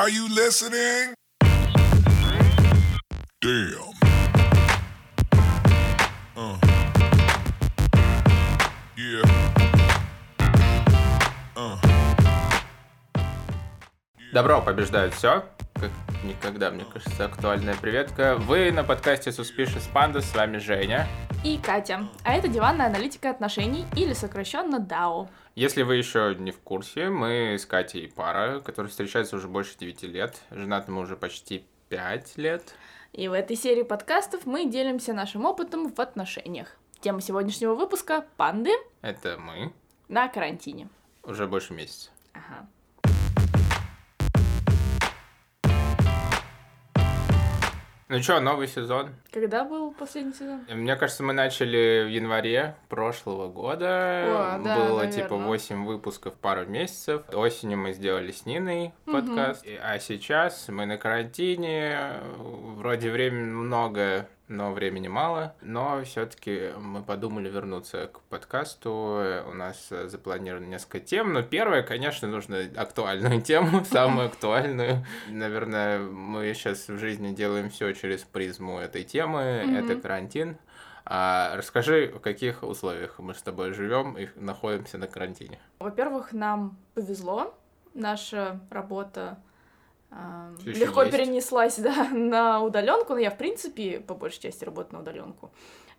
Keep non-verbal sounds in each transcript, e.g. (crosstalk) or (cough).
Are you listening? Damn. Uh. Yeah. Uh. Добро побеждает все. Как никогда, мне кажется, актуальная приветка. Вы на подкасте Suspicious Panda, с вами Женя. И Катя. А это диванная аналитика отношений или сокращенно DAO. Если вы еще не в курсе, мы с Катей пара, которая встречается уже больше 9 лет. Женаты мы уже почти 5 лет. И в этой серии подкастов мы делимся нашим опытом в отношениях. Тема сегодняшнего выпуска — панды Это мы. на карантине. Уже больше месяца. Ага. Ну что, новый сезон. Когда был последний сезон? Мне кажется, мы начали в январе прошлого года. О, да, Было наверно. типа 8 выпусков пару месяцев. Осенью мы сделали с Ниной подкаст. И- А сейчас мы на карантине. Вроде времени много, но времени мало. Но все-таки мы подумали вернуться к подкасту. У нас э, запланировано несколько тем. Но первое, конечно, нужно актуальную (laughs) тему, самую актуальную. Наверное, мы сейчас в жизни делаем все через призму этой темы. Это карантин. А расскажи, в каких условиях мы с тобой живем и находимся на карантине. Во-первых, нам повезло. Наша работа ещё легко есть. перенеслась (laughs) да, на удаленку. Но я, в принципе, по большей части работаю на удаленку.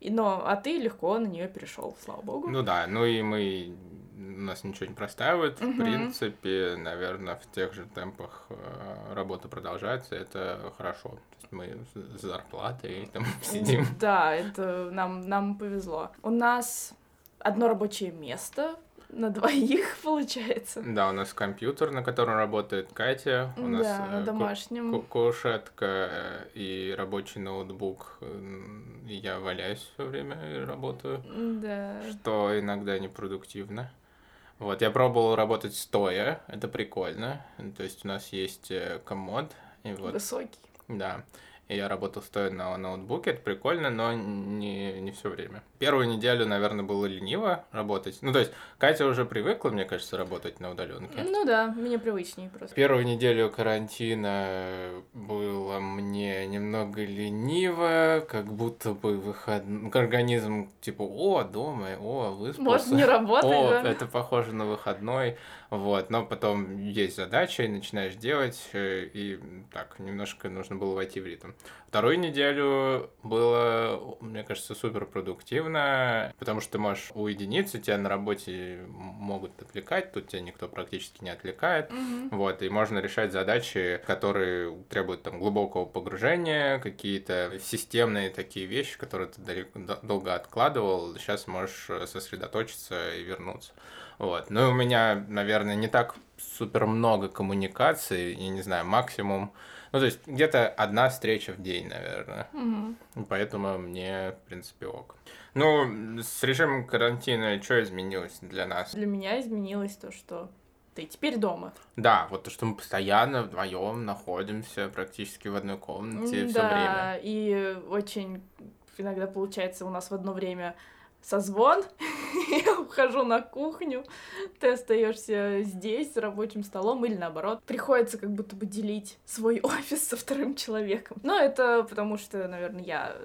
Но, а ты легко на нее перешел, слава богу. Ну да, ну и мы нас ничего не простаивает. В Мгм. принципе, наверное, в тех же темпах э, работа продолжается. Это хорошо. То есть мы с зарплатой (laughs) там сидим. Да, это нам, нам повезло. У нас одно рабочее место на двоих, (laughs) получается. Да, у нас компьютер, на котором работает Катя. У нас да, э, на домашнем. ку- кушетка э, и рабочий ноутбук. И Я валяюсь все время и работаю. Да. что иногда непродуктивно. Вот, я пробовал работать стоя, это прикольно. То есть у нас есть э, комод, и вот, Высокий. да. Я работал стоя на ноутбуке, это прикольно, но не, не все время. Первую неделю, наверное, было лениво работать. Ну, то есть, Катя уже привыкла, мне кажется, работать на удаленке. Ну да, мне привычнее просто. Первую неделю карантина было мне немного лениво, как будто бы выход... организм типа, о, дома, о, выспался. Может, не работает, О, да? это похоже на выходной. Вот, но потом есть задача, и начинаешь делать, э, и так, немножко нужно было войти в ритм. Вторую неделю было, мне кажется, супер продуктивно, потому что ты можешь уединиться, тебя на работе могут отвлекать, тут тебя никто практически не отвлекает. Мгм. Вот, и можно решать задачи, которые требуют там глубокого погружения, какие-то системные такие вещи, которые ты далеко- долго откладывал, сейчас можешь э, сосредоточиться и вернуться. Вот. Ну, и у меня, наверное, не так супер много коммуникаций, я не знаю, максимум. Ну, то есть где-то одна встреча в день, наверное. И Поэтому мне, в принципе, ок. Ну, с режимом карантина что изменилось для нас? Для меня изменилось то, что ты теперь дома. Да, вот то, что мы постоянно вдвоем находимся практически в одной комнате все да, время. и очень иногда получается у нас в одно время созвон, (laughs) я ухожу на кухню, ты остаешься здесь за рабочим столом или наоборот. Приходится как будто бы делить свой (laughs) офис со вторым человеком. Но это потому что, наверное, я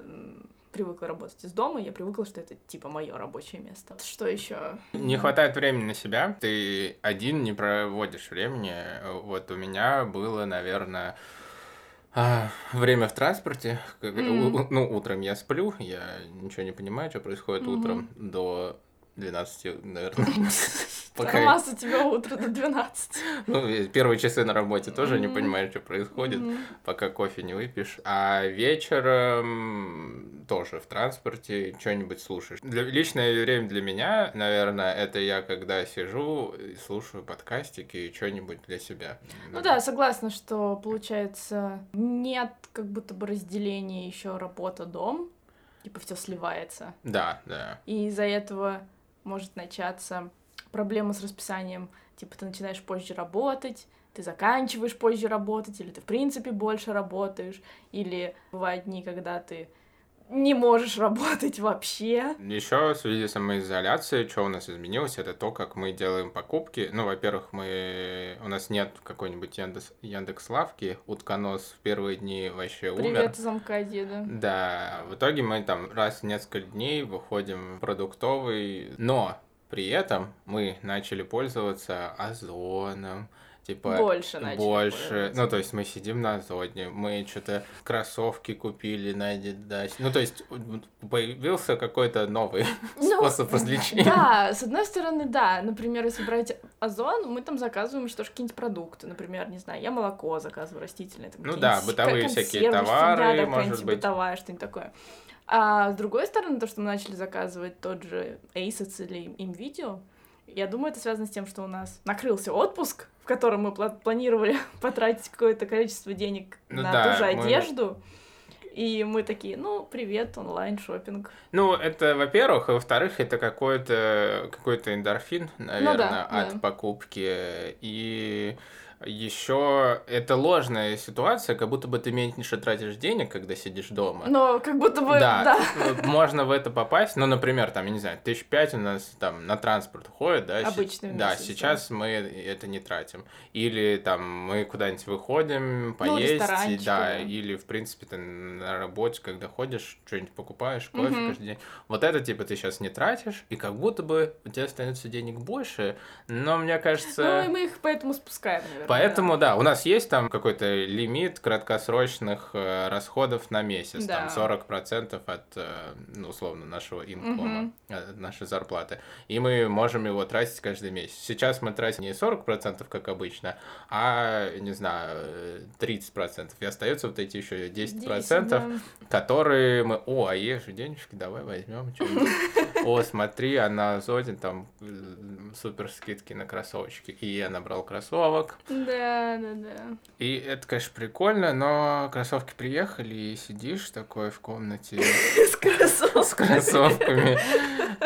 привыкла работать из дома, я привыкла, что это типа мое рабочее место. Что еще? Не хватает времени на себя, ты один не проводишь времени. Вот у меня было, наверное, а, время в транспорте. Мгм. у- Ну, утром я сплю, я ничего не понимаю, что происходит Мгм. утром до 12, наверное. (laughs) Пока Нормас у тебя утро до 12. ну, первые часы на работе тоже не понимаешь, что происходит. Пока кофе не выпьешь. А вечером тоже в транспорте что-нибудь слушаешь. Для, личное время для меня, наверное, это я когда сижу и слушаю подкастики и что-нибудь для себя. Ну да, согласна, что получается нет как будто бы разделения еще работа-дом, типа все сливается. Да, да. И из-за этого может начаться проблема с расписанием, типа ты начинаешь позже работать, ты заканчиваешь позже работать, или ты в принципе больше работаешь, или бывают дни, когда ты не можешь работать вообще. Еще в связи с самоизоляцией, что у нас изменилось, это то, как мы делаем покупки. Ну, во-первых, мы у нас нет какой-нибудь Яндекс, Яндекс Лавки, утконос в первые дни вообще умер. Привет, замка деда. Да, в итоге мы там раз в несколько дней выходим в продуктовый, но при этом мы начали пользоваться Озоном, типа Больше начали больше. Ну, то есть мы сидим на Озоне, мы что-то кроссовки купили на Adidas. Ну, то есть появился какой-то новый (laughs) Ну, способ развлечения. Да, с одной стороны, да. Например, если брать Озон, мы там заказываем что ж какие-нибудь продукты. Например, не знаю, я молоко заказываю растительное. там Ну да, бытовые всякие товары, да, может быть. бытовая, что-нибудь такое. А с другой стороны, то, что мы начали заказывать тот же Asus или им видео, я думаю, это связано с тем, что у нас накрылся отпуск, в котором мы пла- планировали (laughs) потратить какое-то количество денег Ну на да, ту же мы- одежду. И мы такие, ну, привет, онлайн шопинг. Ну, это, во-первых, и во-вторых, это какой-то какой-то эндорфин, наверное, Ну да, от да. покупки. И еще это ложная ситуация, как будто бы ты меньше тратишь денег, когда сидишь дома. Но как будто бы, да, да. можно в это попасть. Ну, например, там, я не знаю, тысяч пять у нас там на транспорт уходит, да? Обычный в Да, месяц, сейчас мы это не тратим. Или там мы куда-нибудь выходим, поесть, ресторанчики, да, да. или, в принципе, ты на работе, когда ходишь, что-нибудь покупаешь, кофе Мгм. каждый день. Вот это, типа, ты сейчас не тратишь, и как будто бы у тебя остается денег больше, но мне кажется... Ну, и мы их поэтому спускаем, наверное. Поэтому, да, у нас есть там какой-то лимит краткосрочных э, расходов на месяц, Да. там 40% от, э, ну, условно, нашего инкома, э, нашей зарплаты. И мы можем его тратить каждый месяц. Сейчас мы тратим не 40%, как обычно, а, не знаю, э, 30%. И остается вот эти еще 10%, 10, которые мы... О, а есть же денежки, давай возьмем. О, смотри, а на Озоне там супер скидки на кроссовочки. И я набрал кроссовок. Да, да, да. И это, конечно, прикольно, но кроссовки приехали, и сидишь такой в комнате (laughs) С кроссовками. с кроссовками.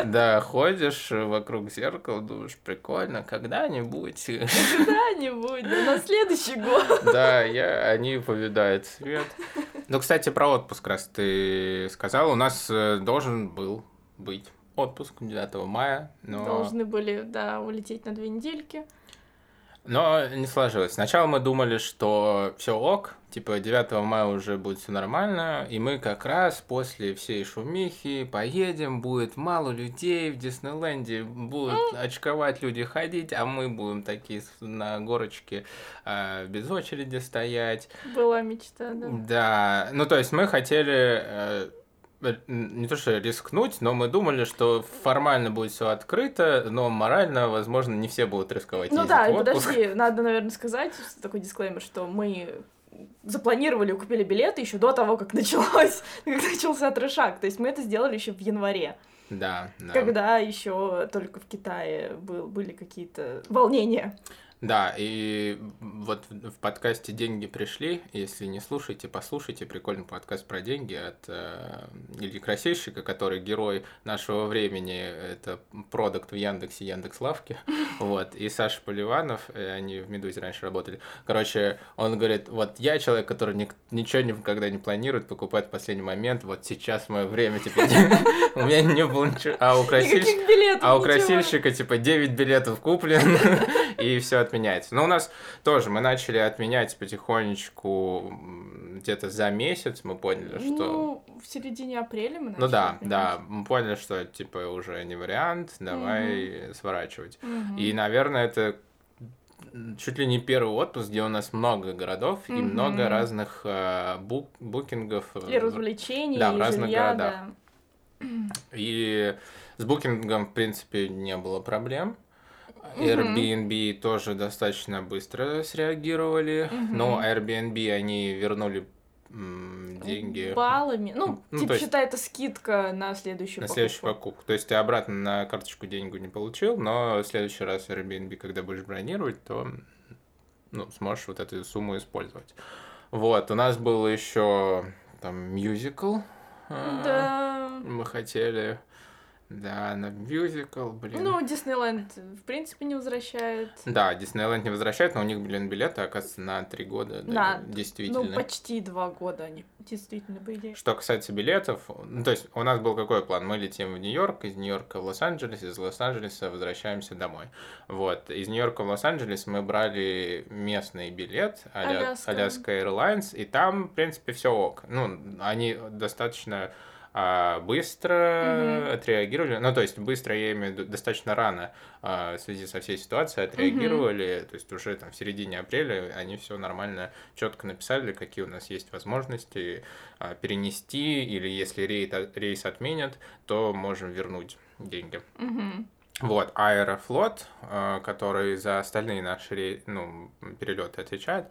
Да, ходишь вокруг зеркала, думаешь, прикольно, когда-нибудь. Когда-нибудь, да, на следующий год. Да, я, они повидают свет. Ну, кстати, про отпуск, раз ты сказал, у нас э, должен был быть отпуск 9 мая, но... Должны были, да, улететь на две недельки. Но не сложилось. Сначала мы думали, что все ок, типа 9 мая уже будет все нормально, и мы как раз после всей шумихи поедем, будет мало людей в Диснейленде, будут очковать люди ходить, а мы будем такие на горочке а, без очереди стоять. Была мечта, да. Да, ну то есть мы хотели э, э, не то что рискнуть, но мы думали, что формально будет все открыто, но морально, возможно, не все будут рисковать. Ну да, подожди, (laughs) надо, наверное, сказать такой дисклеймер, что мы запланировали, купили билеты еще до того, как (laughs) началось, как начался трешак. То есть мы это сделали еще в январе, Да, да. когда еще только в Китае был, были какие-то волнения. Да, и вот в подкасте «Деньги пришли». Если не слушайте, послушайте. Прикольный подкаст про деньги от э, Ильи Красильщика, который герой нашего времени. Это продукт в Яндексе, Яндекс.Лавке. (laughs) Вот. И Саша Поливанов, э, они в «Медузе» раньше работали. Короче, он говорит, вот я человек, который ник- ничего никогда не планирует, покупает в последний момент. Вот сейчас мое время, типа, (laughs) у меня не было ничего. А у красильщика... А красильщика типа 9 билетов куплен, (laughs) и все отменяется. Но у нас тоже мы начали отменять потихонечку где-то за месяц. Мы поняли, что. Ну, в середине апреля мы Ну да, начали да, мы поняли, что типа уже не вариант, давай сворачивать. Мгм. И, наверное, это чуть ли не первый отпуск, где у нас много городов и Мгм. много разных э, бук- букингов. э, И развлечений, Да, в и разных жилья, городах. да. И с букингом, в принципе, не было проблем. Airbnb тоже достаточно быстро среагировали, но Airbnb они вернули деньги Баллами. Ну, Ну, типа, считай, это скидка на следующую на покупку. следующую покупку. То есть ты обратно на карточку деньги не получил, но в следующий раз Airbnb, когда будешь бронировать, то ну, сможешь вот эту сумму использовать. Вот, у нас был еще там мюзикл. а, Да. Мы хотели, Да, на мюзикл, блин. Ну, Диснейленд, в принципе, не возвращает. Да, Диснейленд не возвращает, но у них, блин, билеты, оказывается, на три года. Да, Да, действительно. Ну, почти два года они действительно, по идее. Что касается билетов, ну, то есть у нас был какой план? Мы летим в Нью-Йорк, из Нью-Йорка в Лос-Анджелес, из Лос-Анджелеса возвращаемся домой. Вот, из Нью-Йорка в Лос-Анджелес мы брали местный билет, а-ля Аляска. Аляска Airlines, и там, в принципе, все ок. Ну, они достаточно а, быстро Мгм. отреагировали, ну, то есть быстро, я имею в виду, достаточно рано а, в связи со всей ситуацией отреагировали, то есть уже там в середине апреля они все нормально, четко написали, какие у нас есть возможности а, перенести, или если рейд- рейс отменят, то можем вернуть деньги. Мгм. Вот, Аэрофлот, э, который за остальные наши ну, перелеты отвечает,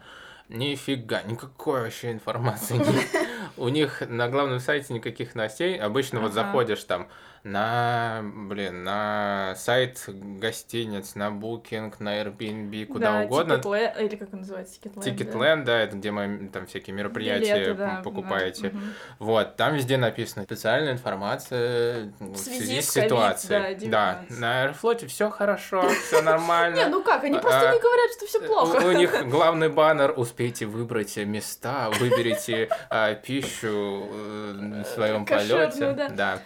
нифига, никакой вообще информации нет. (laughs) У них на главном сайте никаких новостей. Обычно вот Ага. заходишь там на, блин, на сайт гостиниц, на Booking, на Airbnb, куда Да, угодно. Ticketland, или как он называется, Ticketland. да. Ticketland, да, это где мы там всякие мероприятия Билеты, да, покупаете. да, мгм. Вот, там везде написано специальная информация в связи, с с ковид, ситуацией. да, да, 19. на Аэрофлоте все хорошо, все (laughs) нормально. Не, ну как, они просто А, не говорят, что все плохо. У, них (laughs) главный баннер «Успейте выбрать места, выберите а, пищу э, в своем Кошерную, полете». да.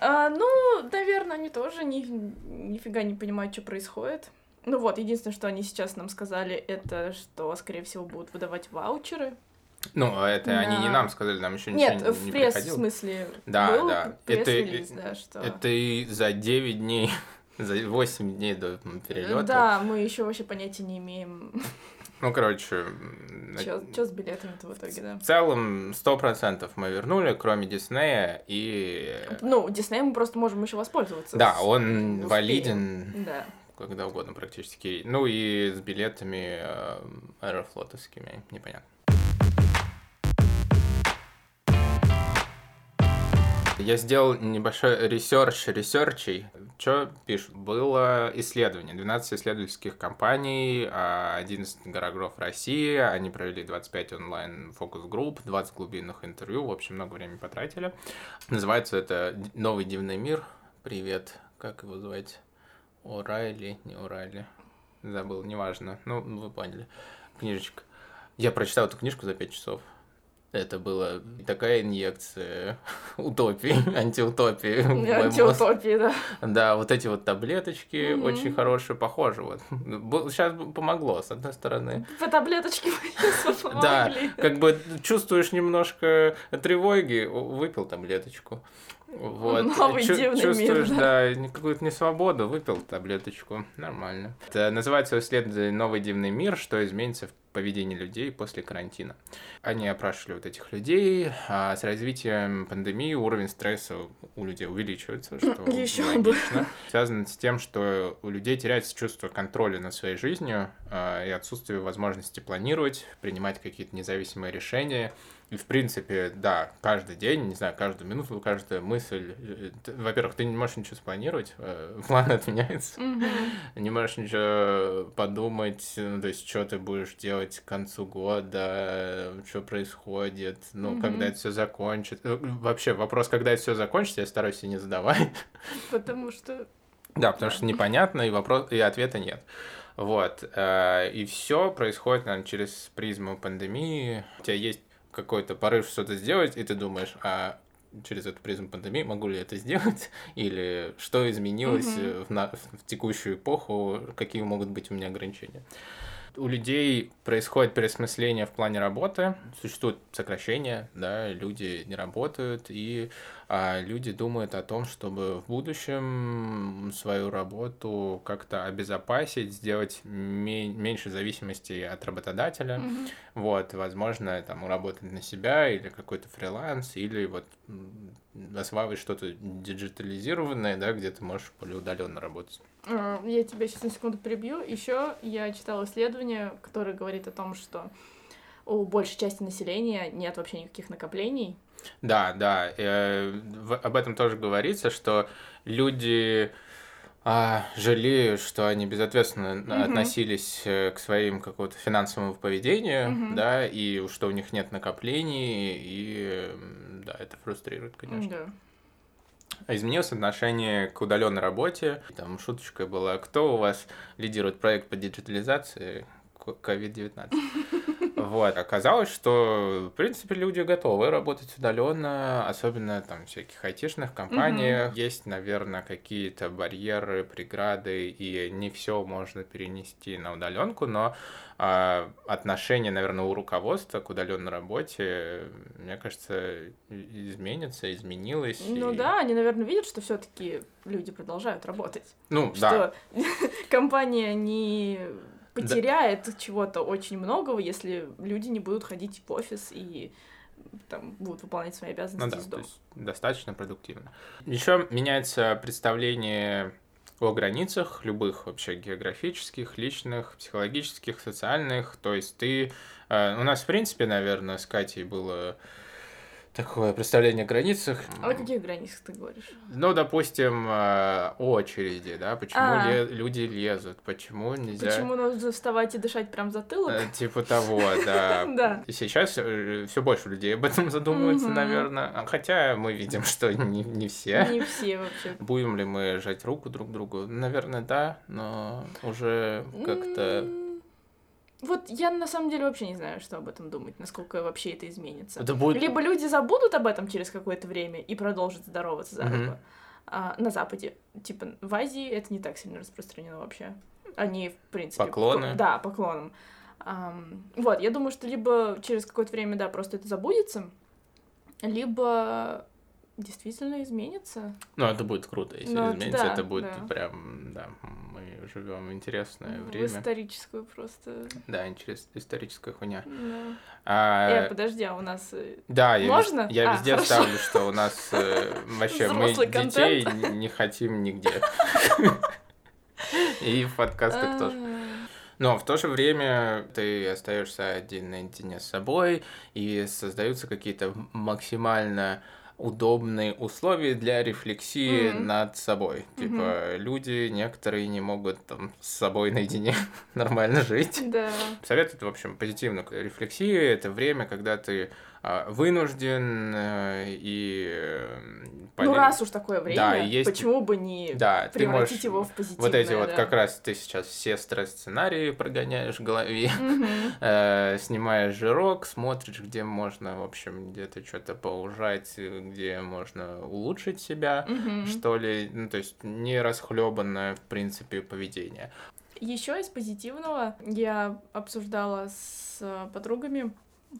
А, ну, наверное, они тоже ни, нифига не понимают, что происходит. Ну вот, единственное, что они сейчас нам сказали, это что, скорее всего, будут выдавать ваучеры. Ну, это они не нам сказали, нам еще ничего Нет, не, в не пресс, в приходило. смысле, Да, был да. пресс-релиз, Это- да, что... Это и за 9 дней, (laughs) за 8 дней до перелета. Да, мы еще вообще понятия не имеем, (laughs) Ну, короче, что с билетами-то в итоге, да. В целом, сто процентов мы вернули, кроме Диснея, и... Ну, Дисней мы просто можем еще воспользоваться. Да, он успеем. валиден Да. когда угодно практически. Ну и с билетами э, аэрофлотовскими, непонятно. Я сделал небольшой research ресерчей. Что пишут? Было исследование. 12 исследовательских компаний, а, 11 городов России. Они провели 25 онлайн фокус-групп, 20 глубинных интервью. В общем, много времени потратили. Называется это «Новый дивный мир». Привет. Как его звать? Орайли, не Орайли. Забыл, неважно. Ну, вы поняли. Книжечка. Я прочитал эту книжку за 5 часов. Это была такая инъекция (laughs) утопии, (laughs) антиутопии. Антиутопии, да. Да, вот эти вот таблеточки Мгм. очень хорошие, похожи. Вот. Сейчас помогло, с одной стороны. По таблеточке Да, как бы чувствуешь немножко тревоги, выпил таблеточку. Вот. (laughs) Новый Чу- дивный чувствуешь, мир, да, какую-то несвободу, выпил таблеточку. Нормально. Это называется исследование «Новый дивный мир. Что изменится в поведении людей после карантина». Они опрашивали вот этих людей, а с развитием пандемии уровень стресса у людей увеличивается, (clears throat) что бы. логично. Связано с тем, что у людей теряется чувство контроля над своей жизнью и отсутствие возможности планировать, принимать какие-то независимые решения. И, в принципе, да, каждый день, не знаю, каждую минуту, каждая мысль... э, Во-первых, ты не можешь ничего спланировать, э, (laughs) план отменяется. Мгм. Не можешь ничего подумать, ну, то есть, что ты будешь делать к концу года, что происходит, ну, Мгм. когда это все закончится. Э, Вообще, вопрос, когда это все закончится, я стараюсь себе не задавать. Потому что... Да, потому что непонятно, и, вопрос, и ответа нет. Вот. э, И все происходит, наверное, через призму пандемии. У тебя есть какой-то порыв что-то сделать, и ты думаешь, а через эту призму пандемии могу ли я это сделать? (laughs) Или что изменилось э, в, на- в текущую эпоху, какие могут быть у меня ограничения? У людей происходит переосмысление в плане работы, существует сокращение, да, люди не работают, и а, люди думают о том, чтобы в будущем свою работу как-то обезопасить, сделать ме- меньше зависимости от работодателя. Мгм. Вот, возможно, там работать на себя или какой-то фриланс, или вот осваивать что-то диджитализированное, да, где ты можешь более удаленно работать. А, Я тебя сейчас на секунду перебью. Еще я читала исследование, которое говорит о том, что у большей части населения нет вообще никаких накоплений. Да, да, э, в- об этом тоже говорится, что люди а, жалеют, что они безответственно Мгм. относились э, к своим какому-то финансовому поведению, Мгм. да, и что у них нет накоплений, и да, это фрустрирует, конечно. Да. изменилось отношение к удаленной работе. Там шуточка была, кто у вас лидирует проект по диджитализации COVID-19. (laughs) Вот, оказалось, что, в принципе, люди готовы работать удаленно, особенно там всяких айтишных компаниях. Mm-hmm. Есть, наверное, какие-то барьеры, преграды, и не все можно перенести на удаленку, но а, отношение, наверное, у руководства к удаленной работе, мне кажется, изменится, изменилось. Ну и... да, они, наверное, видят, что все-таки люди продолжают работать. Ну, что да. (laughs) компания не потеряет да. чего-то очень многого, если люди не будут ходить в офис и там будут выполнять свои обязанности ну, да, из дома. То есть достаточно продуктивно. Еще меняется представление о границах любых вообще географических, личных, психологических, социальных. То есть ты... Э, у нас, в принципе, наверное, с Катей было такое представление о границах. А о каких границах ты говоришь? Ну, допустим, э, очереди, да, почему а. ле- люди лезут, почему нельзя... Почему нужно вставать и дышать прям затылок? Э, типа того, да. (laughs) Да. И сейчас э, все больше людей об этом задумываются, наверное. А хотя мы видим, что не, не все. Не все вообще. Будем ли мы жать руку друг другу? Наверное, да, но уже как-то вот я на самом деле вообще не знаю, что об этом думать, насколько вообще это изменится. Это будет... Либо люди забудут об этом через какое-то время и продолжат здороваться за руку. А, на Западе. Типа в Азии это не так сильно распространено вообще. Они, в принципе... Поклоны? Да, поклоном. Um, вот, я думаю, что либо через какое-то время, да, просто это забудется, либо действительно изменится. Ну, это будет круто, если Но, изменится, да, это будет да. прям, да, мы живем в интересное в время. историческую просто. Да, интерес, историческая хуйня. Да. А... Э, подожди, а у нас э, да, можно? Я, я а, везде хорошо. ставлю, что у нас э, (laughs) вообще мы детей не хотим нигде. (laughs) И в подкастах тоже. А. Но в то же время ты остаешься один наедине с собой, и создаются какие-то максимально удобные условия для рефлексии mm-hmm. над собой. Mm-hmm. Типа люди некоторые не могут там с собой наедине (laughs) нормально жить. Да. Советуют, в общем, позитивную рефлексию. Это время, когда ты а, вынужден э, и... Э, раз уж такое время, да, есть... почему бы не да, превратить можешь... его в позитивное? Вот эти да. вот как раз ты сейчас все стресс-сценарии прогоняешь в голове, (laughs) э, снимаешь жирок, смотришь, где можно, в общем, где-то что-то поужать, где можно улучшить себя, что ли. Ну, то есть не расхлебанное, в принципе, поведение. Еще из позитивного я обсуждала с подругами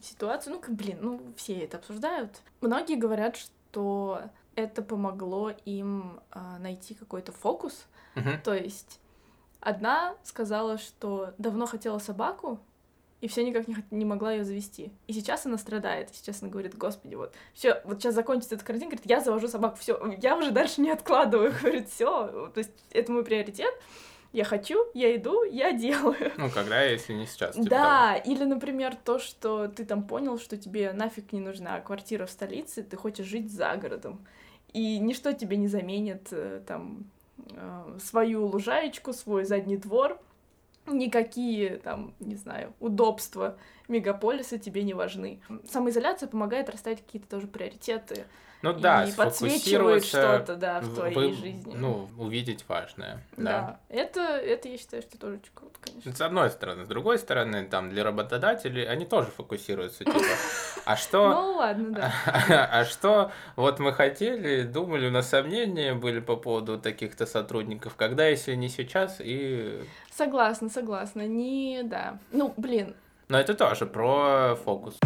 ситуацию. Ну, как, блин, ну, все это обсуждают. Многие говорят, что это помогло им а, найти какой-то фокус. Uh-huh. То есть одна сказала, что давно хотела собаку, и все никак не, не могла ее завести. И сейчас она страдает. Сейчас она говорит, господи, вот, все, вот сейчас закончится этот карантин, говорит, я завожу собаку, все, я уже дальше не откладываю, (laughs) говорит, все, то есть это мой приоритет я хочу, я иду, я делаю. Ну, когда, если не сейчас. Типа да, того. или, например, то, что ты там понял, что тебе нафиг не нужна квартира в столице, ты хочешь жить за городом. И ничто тебе не заменит э, там э, свою лужаечку, свой задний двор, никакие там, не знаю, удобства мегаполиса тебе не важны. Самоизоляция помогает расставить какие-то тоже приоритеты ну да, и подсвечивает что-то, да, в твоей вы, жизни. Ну, увидеть важное. Да. да. Это, это я считаю, что тоже очень круто, конечно. С одной стороны. С другой стороны, там, для работодателей, они тоже фокусируются, типа, а что... (laughs) Ну ладно, да. (laughs) А что вот мы хотели, думали, у нас сомнения были по поводу таких-то сотрудников, когда, если не сейчас, и... Согласна, согласна. Не, да. Ну, блин. Но это тоже про фокус.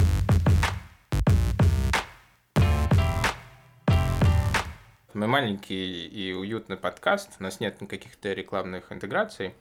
Мы маленький и уютный подкаст, у нас нет каких-то рекламных интеграций.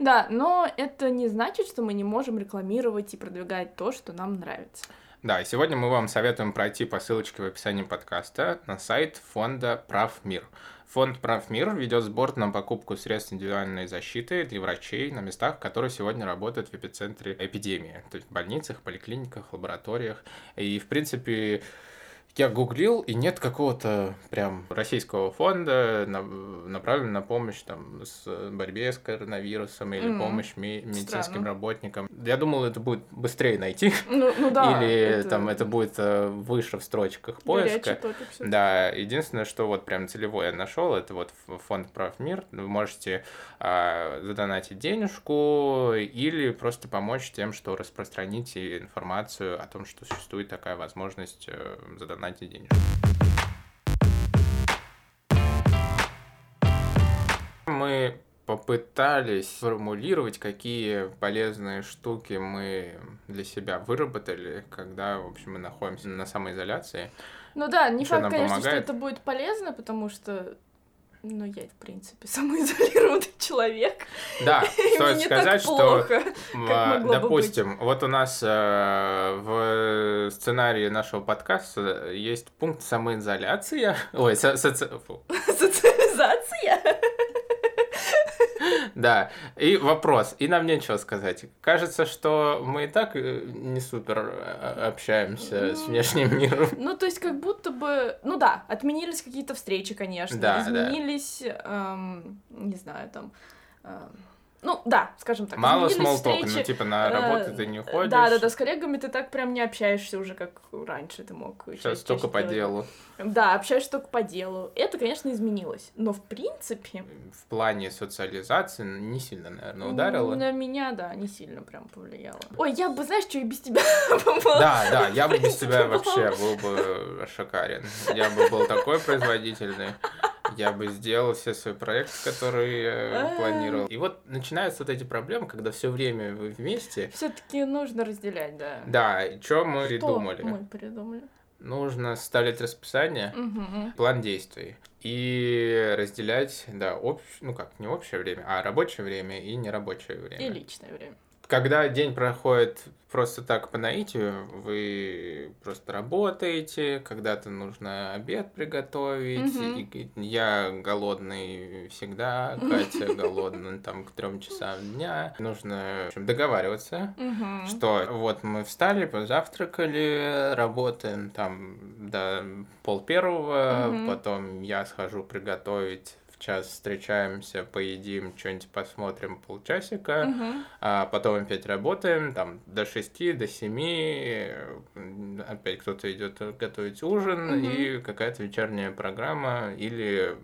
Да, но это не значит, что мы не можем рекламировать и продвигать то, что нам нравится. Да, и сегодня мы вам советуем пройти по ссылочке в описании подкаста на сайт фонда «Прав Мир». Фонд «Прав Мир» ведет сбор на покупку средств индивидуальной защиты для врачей на местах, которые сегодня работают в эпицентре эпидемии, то есть в больницах, поликлиниках, лабораториях. И, в принципе, Я гуглил, и нет какого-то прям российского фонда, на- направленного на помощь там с борьбе с коронавирусом или Мгм. помощь ме- медицинским Странно. работникам. Я думал, это будет быстрее найти, Ну, ну да. или там это будет э, выше в строчках поиска. топик. Да, единственное, что вот прям целевое я нашел, это вот фонд прав мир. Вы можете а, задонатить денежку или просто помочь тем, что распространите информацию о том, что существует такая возможность задонатить денежку. Мы попытались сформулировать, какие полезные штуки мы для себя выработали, когда, в общем, мы находимся на самоизоляции. Ну да, не Что факт, конечно, помогает? что это будет полезно, потому что ну, я, в принципе, (laughs) самоизолированный человек. Да, (laughs) стоит сказать, что плохо. А, Допустим, вот у нас э, в сценарии нашего подкаста есть пункт самоизоляция. (laughs) Ой, со- соци-. Социализация? да. И вопрос, и нам нечего сказать. Кажется, что мы и так э, не супер э, общаемся с Ну, внешним миром. Ну, то есть, как будто бы, ну да, отменились какие-то встречи, конечно, Да, да. изменились, эм, не знаю, там, эм, ну да, скажем так, Мало смолтока, ну типа на э, работу ты не ходишь. Да, да, да, с коллегами ты так прям не общаешься уже, как раньше ты мог. Сейчас чаще только по делать. делу. Да, общаешься только по делу. Это, конечно, изменилось. Но в принципе. В плане социализации не сильно, наверное, ударило. На меня, да, не сильно прям повлияло. Ой, я бы, знаешь, что и без тебя. (laughs) Да, да, я бы без тебя вообще был бы шикарен. Я бы был такой производительный. Я бы сделал все свои проекты, которые я А. планировал. И вот начинаются вот эти проблемы, когда все время вы вместе. Все-таки нужно разделять, да. Да, и что мы Что придумали? мы придумали? Нужно составлять расписание, Мгм. план действий и разделять, да, общ... ну как, не общее время, а рабочее время и нерабочее время. И личное время. Когда день проходит просто так по наитию, вы просто работаете, когда-то нужно обед приготовить. Мгм. и я голодный всегда, (laughs) Катя голодная там к трем часам дня. Нужно в общем, договариваться, Мгм. что вот мы встали, позавтракали, работаем там до пол первого, Мгм. потом я схожу приготовить. В час встречаемся, поедим, что-нибудь посмотрим полчасика, Мгм. а потом опять работаем, там, до 6, до 7, м, опять кто-то идет готовить ужин, Мгм. и какая-то вечерняя программа или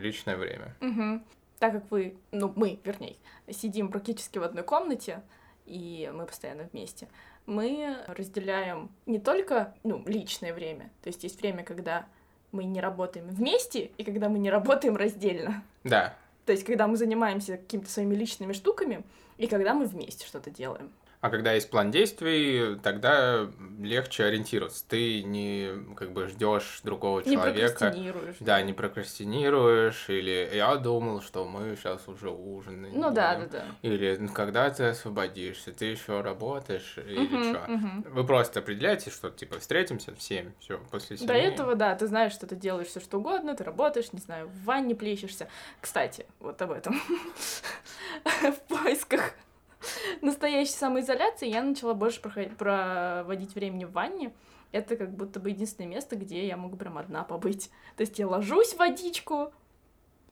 личное время. Мгм. Так как вы, ну мы, вернее, сидим практически в одной комнате, и мы постоянно вместе, мы разделяем не только ну, личное время, то есть есть время, когда мы не работаем вместе, и когда мы не работаем раздельно. Да, То есть, когда мы занимаемся какими-то своими личными штуками, и когда мы вместе что-то делаем. А когда есть план действий, тогда легче ориентироваться. Ты не как бы ждешь другого Не человека. прокрастинируешь. Да, не прокрастинируешь, или я думал, что мы сейчас уже ужинаем. Ну да, да, да. Или «Ну, когда ты освободишься, ты еще работаешь, или Мгм, что. мгм. Вы просто определяете, что типа встретимся в 7, все, после 7. До этого, да, ты знаешь, что ты делаешь все что угодно, ты работаешь, не знаю, в ванне плещешься. Кстати, вот об этом. (laughs) В поисках (laughs) настоящей самоизоляции я начала больше проходить, проводить времени в ванне. Это как будто бы единственное место, где я могу прям одна побыть. То есть я ложусь в водичку,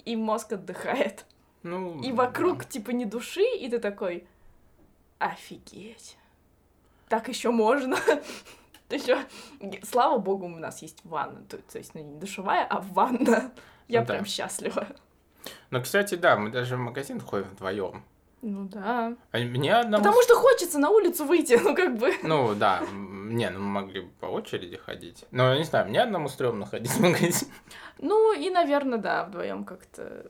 и мозг отдыхает. Ну, И вокруг типа не души, и ты такой, офигеть, так еще можно. (laughs) Еще, слава богу, у нас есть ванна, то, то есть ну, не душевая, а ванна. Я Ну да. прям счастлива. Ну, кстати, да, мы даже в магазин ходим вдвоем. Ну да. А мне одному... Потому что хочется на улицу выйти, (laughs) ну как бы. Ну, да, не, ну мы могли бы по очереди ходить. Но, я не знаю, мне одному стрёмно ходить в магазин. Ну и, наверное, да, вдвоем как-то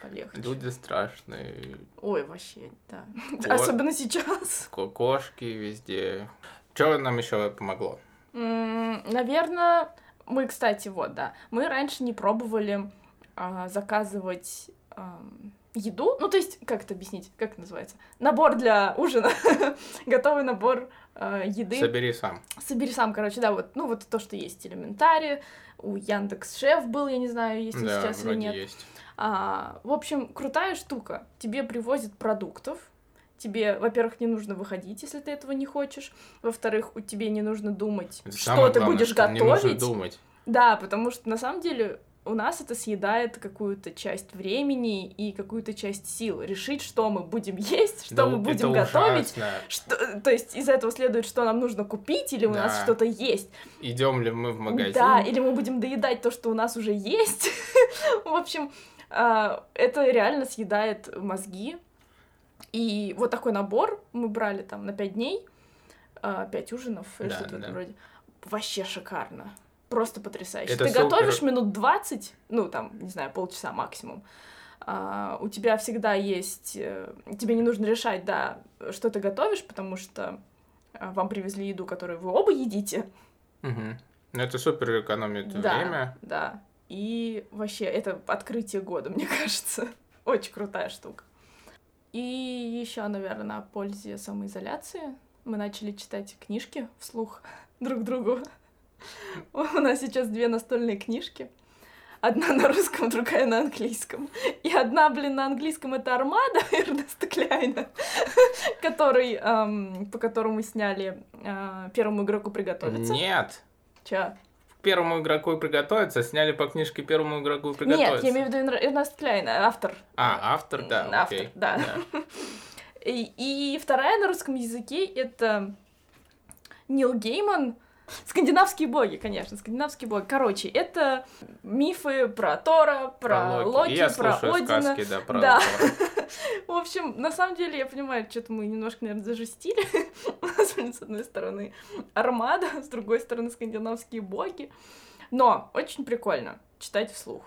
полегче. Люди страшные, Ой, вообще, да. Вот. Особенно сейчас. ко- кошки везде. Что нам еще помогло? Наверное, мы, кстати, вот, да, мы раньше не пробовали а, заказывать ам, еду. Ну, то есть, как это объяснить? Как это называется? Набор для (laughs) ужина. (laughs) Готовый набор а, еды. Собери сам. Собери сам, короче, да, вот, ну, вот то, что есть в элементаре. У Яндекс Шеф был, я не знаю, есть ли да, сейчас или нет. есть. А, в общем, крутая штука. Тебе привозят продуктов, Тебе, во-первых, не нужно выходить, если ты этого не хочешь. Во-вторых, у тебе не нужно думать, Это что ты главное, будешь что Не нужно готовить. думать. Да, потому что на самом деле у нас это съедает какую-то часть времени и какую-то часть сил. Решить, что мы будем есть, что Да, мы будем готовить. ужасно. Что, то есть из этого следует, что нам нужно купить, или у нас Да. что-то есть. Идем ли мы в магазин? Да, или мы будем доедать то, что у нас уже есть. (laughs) В общем, а, это реально съедает мозги. И вот такой набор мы брали там на 5 дней, 5 ужинов или что-то в этом роде. Вообще шикарно. Просто потрясающе. Это Ты супер. готовишь минут 20, ну там, не знаю, полчаса максимум. А, у тебя всегда есть... э, Тебе не нужно решать, да, что ты готовишь, потому что а, вам привезли еду, которую вы оба едите. Мгм. Ну, это супер экономит Да, время. да. И вообще, это открытие года, (laughs) мне кажется. Очень крутая штука. И еще, наверное, о пользе самоизоляции. Мы начали читать книжки вслух (laughs) друг другу. (laughs) У нас сейчас две настольные книжки. Одна на русском, другая на английском. И одна, блин, на английском это Армада (laughs) Эрнеста Кляйна, (laughs) который, эм, по которому сняли э, первому игроку приготовиться. Нет. Чё? Первому игроку приготовиться сняли по книжке первому игроку приготовиться. Нет, я имею в виду Эрн- Эрнест Кляйн, автор. А, автор, да, автор, окей. да. И, и вторая на русском языке это Нил Гейман. Скандинавские боги, конечно, скандинавские боги. Короче, это мифы про Тора, про, Локи, И я про слушаю Одина. сказки, да, про Да. (laughs) В общем, на самом деле, я понимаю, что-то мы немножко, наверное, зажестили. (laughs) У нас, с одной стороны, армада, с другой стороны, скандинавские боги. Но очень прикольно читать вслух.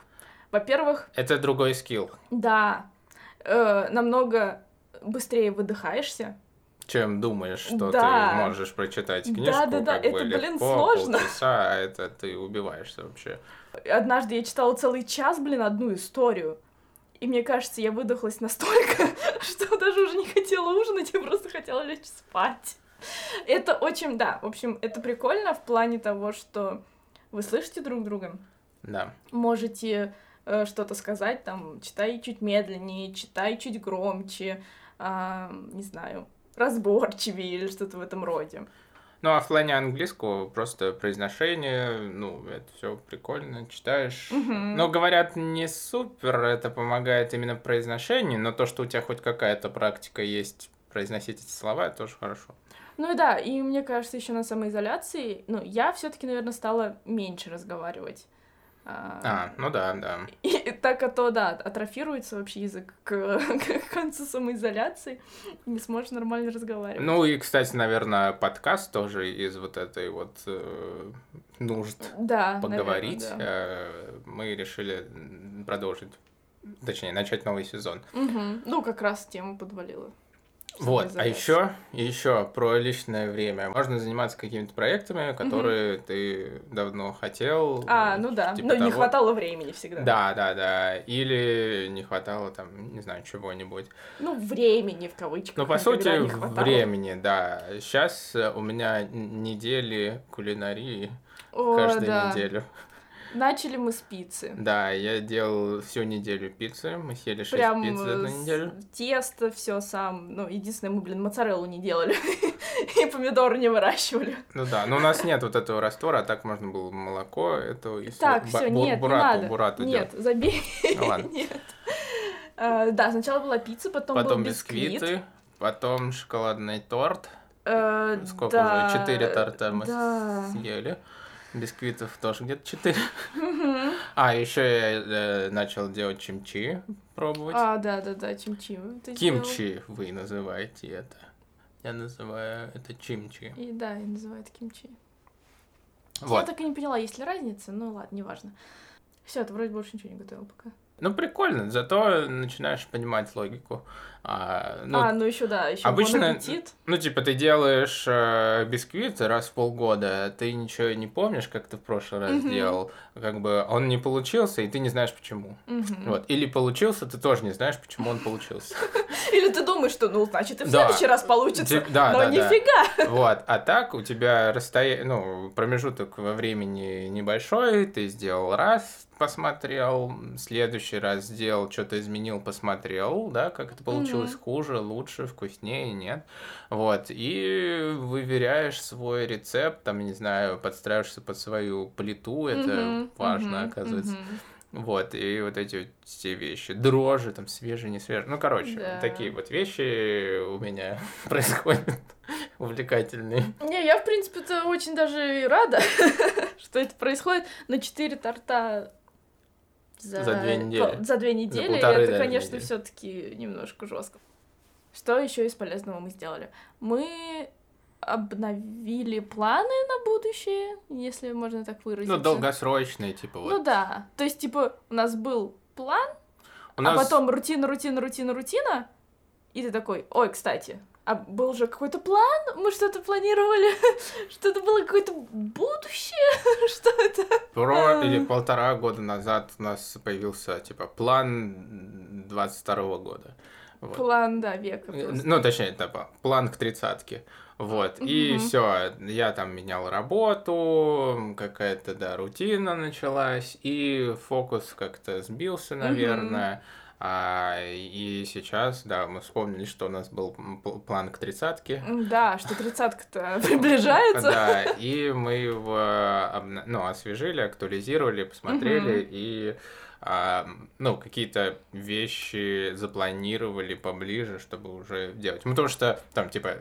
Во-первых, Это другой скилл, да, э, намного быстрее выдыхаешься. Чем думаешь, что Да. ты можешь прочитать Да, книжку, да, да, как бы это, блин, легко, сложно. (laughs) полчаса, а это ты убиваешься вообще. Однажды я читала целый час, блин, одну историю. И мне кажется, я выдохлась настолько, (laughs) что даже уже не хотела ужинать, я просто хотела лечь спать. Это очень, да, в общем, это прикольно в плане того, что вы слышите друг друга, Да. можете э, что-то сказать, там, читай чуть медленнее, читай чуть громче, а, не знаю, разборчивее или что-то в этом роде. Ну, а в плане английского просто произношение, ну, это все прикольно, читаешь. Мгм. Но говорят, не супер это помогает именно в произношении, но то, что у тебя хоть какая-то практика есть произносить эти слова, это тоже хорошо. Ну и да, и мне кажется, еще на самоизоляции, ну, я все-таки, наверное, стала меньше разговаривать. А, А, ну да, да. И так, а то, да, атрофируется вообще язык к, (laughs) к концу самоизоляции, и не сможешь нормально разговаривать. Ну и, кстати, наверное, подкаст тоже из вот этой вот э, нужд да, поговорить. наверное, да. э, мы решили продолжить, точнее, начать новый сезон. Мгм. Ну, как раз тему подвалила. Вот, а еще, еще про личное время. Можно заниматься какими-то проектами, которые ты давно хотел. А, ну да, типа но не того. хватало времени всегда. Да, да, да. Или не хватало там, не знаю, чего-нибудь. Ну, времени в кавычках. Ну, по сути, не времени, да. Сейчас у меня недели кулинарии О, каждую да. неделю. Начали мы с пиццы. Да, я делал всю неделю пиццы. Мы съели 6 Прям пиц за одну э, неделю. тесто все сам. Ну, единственное, мы, блин, моцареллу не делали. (laughs) И помидоры не выращивали. Ну да, но у нас нет вот этого раствора, а так можно было молоко, это Так, все, нет, бурату, не надо. бурату Нет, забей. Ну ладно. (laughs) Нет. А, Да, сначала была пицца, потом, Потом был бисквит. бисквиты, потом шоколадный торт. Э, Сколько уже? Четыре торта мы съели. Бисквитов тоже где-то четыре. Мгм. А, еще я э, начал делать чимчи, пробовать. А, да, да, да, чимчи. ты. Кимчи вы называете это. Я называю это чимчи. И да, и называют кимчи. Я Вот. так и не поняла, есть ли разница, ну ладно, неважно. Все, ты вроде больше ничего не готовил пока. Ну, прикольно, зато начинаешь понимать логику. А, ну, а, ну еще да, еще обычно-. Ну, типа, ты делаешь э, бисквит раз в полгода, ты ничего не помнишь, как ты в прошлый раз Мгм. делал. Как бы он не получился, и ты не знаешь почему. Мгм. Вот. Или получился, ты тоже не знаешь, почему он получился. (laughs) Или ты думаешь, что, ну, значит, и в следующий раз получится. Но нифига. (laughs) Вот. А так у тебя расстояние, ну, промежуток во времени небольшой, ты сделал раз, посмотрел, следующий раз сделал, что-то изменил, посмотрел, да, как это получилось Мгм. хуже, лучше, вкуснее, нет. Вот, и выверяешь свой рецепт, там, не знаю, подстраиваешься под свою плиту, это важно, оказывается. Вот, и вот эти вот все вещи, дрожжи, там, свежие, не свежие. Ну, короче, Да. такие вот вещи у меня (laughs) происходят увлекательные. Не, я, в принципе-то, очень даже и рада, (laughs) что это происходит на 4 торта за, За две недели. За две недели. и полторы это, даже конечно, все-таки немножко жестко. Что еще из полезного мы сделали? Мы обновили планы на будущее, если можно так выразиться. Ну, долгосрочные, типа вот. Ну да. То есть, типа, у нас был план, У а нас потом рутина, рутина, рутина, рутина, и ты такой, ой, кстати, а был же какой-то план, мы что-то планировали, (laughs) что-то было какое-то будущее, (laughs) что это? про А. или полтора года назад у нас появился, типа, план 22 года. Вот. План, да, века. просто. Ну, точнее, типа, план к тридцатке. Вот. И все, я там менял работу, какая-то, да, рутина началась, и фокус как-то сбился, наверное. А, и сейчас, да, мы вспомнили, что у нас был план к тридцатке. Да, что тридцатка-то (laughs) приближается. Да, и мы его ну, освежили, актуализировали, посмотрели и а, ну, какие-то вещи запланировали поближе, чтобы уже делать. Ну, Потому что там, типа,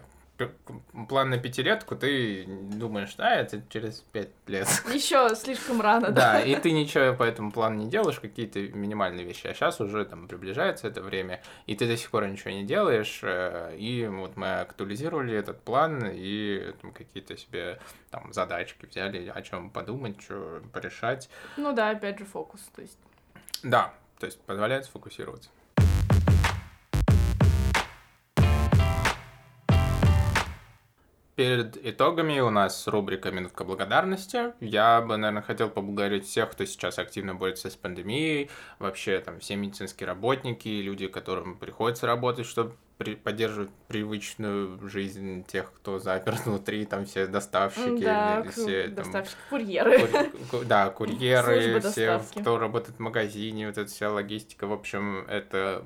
план на пятилетку, ты думаешь, а, это через пять лет. (laughs) Еще слишком рано, Да, да. и ты ничего по этому плану не делаешь, какие-то минимальные вещи. А сейчас уже там приближается это время, и ты до сих пор ничего не делаешь. э, И вот мы актуализировали этот план и какие-то себе там задачки взяли, о чем подумать, что порешать. Ну да, опять же фокус, то есть. Да, то есть позволяет сфокусироваться. Перед итогами у нас рубрика «Минутка благодарности». Я бы, наверное, хотел поблагодарить всех, кто сейчас активно борется с пандемией, вообще там все медицинские работники, люди, которым приходится работать, чтобы при- поддерживать привычную жизнь тех, кто заперт (laughs) внутри, там все доставщики, Да, все там доставщики, курьеры. Кури- ку- Да, (laughs) курьеры, все, доставки. кто работает в магазине, вот эта вся логистика. В общем, это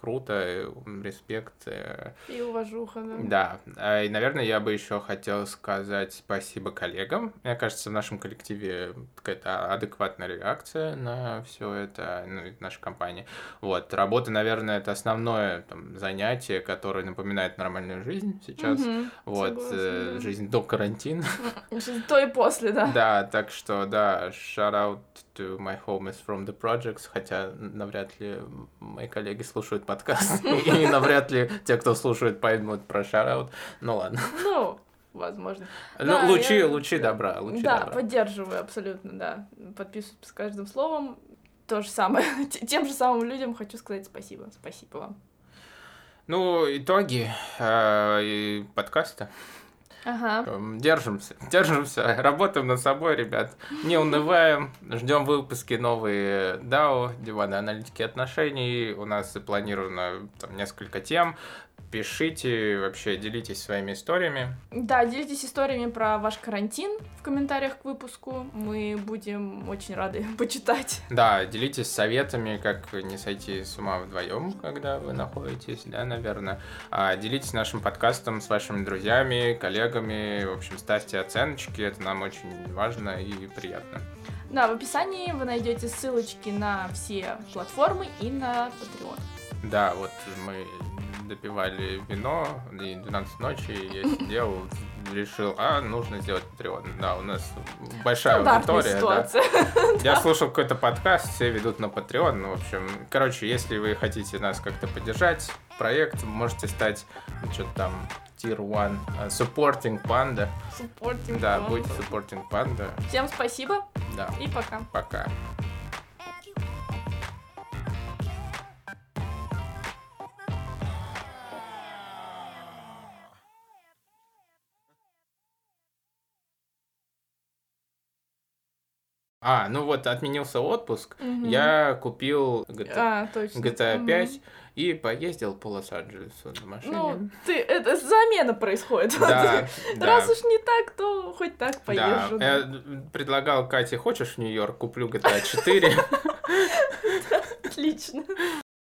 круто, э, респект. э, И уважуха, да. Да, А, и, наверное, я бы еще хотел сказать спасибо коллегам. Мне кажется, в нашем коллективе какая-то адекватная реакция на все это, ну, наша компания. Вот, работа, наверное, это основное там, занятие, которое напоминает нормальную жизнь сейчас. Мгм, Вот, согласна, э, да. жизнь до карантина. Сейчас То и после, да. Да, так что, да, shout out to my homies from the projects, хотя навряд ли мои коллеги слушают подкаст, (laughs) и навряд ли те, кто слушает, поймут про shout out. Ну ладно. Ну, возможно. Ну, Да, лучи, я- лучи добра, лучи да, добра. поддерживаю абсолютно, да. Подписываюсь с каждым словом. То же самое. (laughs) Тем же самым людям хочу сказать спасибо. Спасибо вам. Ну, итоги э, и подкаста. Ага. Эм, Держимся, (laughs) держимся, работаем над собой, ребят. Не унываем, ждем выпуски новые DAO, диваны аналитики отношений. У нас запланировано там несколько тем. Пишите, вообще делитесь своими историями. Да, делитесь историями про ваш карантин в комментариях к выпуску. Мы будем очень рады (laughs) почитать. Да, делитесь советами, как не сойти с ума вдвоем, когда вы находитесь, да, наверное. А, делитесь нашим подкастом с вашими друзьями, коллегами. В общем, ставьте оценочки, это нам очень важно и приятно. Да, в описании вы найдете ссылочки на все платформы и на Patreon. Да, вот мы допивали вино, и 12 ночи я сидел, решил, а, нужно сделать Patreon. Да, у нас большая Стандартная аудитория, да. ситуация. (laughs) Я слушал какой-то подкаст, все ведут на Patreon. Ну, в общем, короче, если вы хотите нас как-то поддержать, проект, можете стать что-то там Tier 1 э, Supporting Panda. Supporting Да, Panda. будьте Supporting Panda. Всем спасибо Да, и пока. пока. А, ну вот отменился отпуск, Мгм. я купил GTA, А, точно. GTA Мгм. 5 и поездил по Лос-Анджелесу на машине. Ну, ты, это замена происходит. да, (laughs) да. Раз уж не так, то хоть так Да, поезжу. да. я предлагал Кате, хочешь в Нью-Йорк, куплю GTA (laughs) 4. Отлично.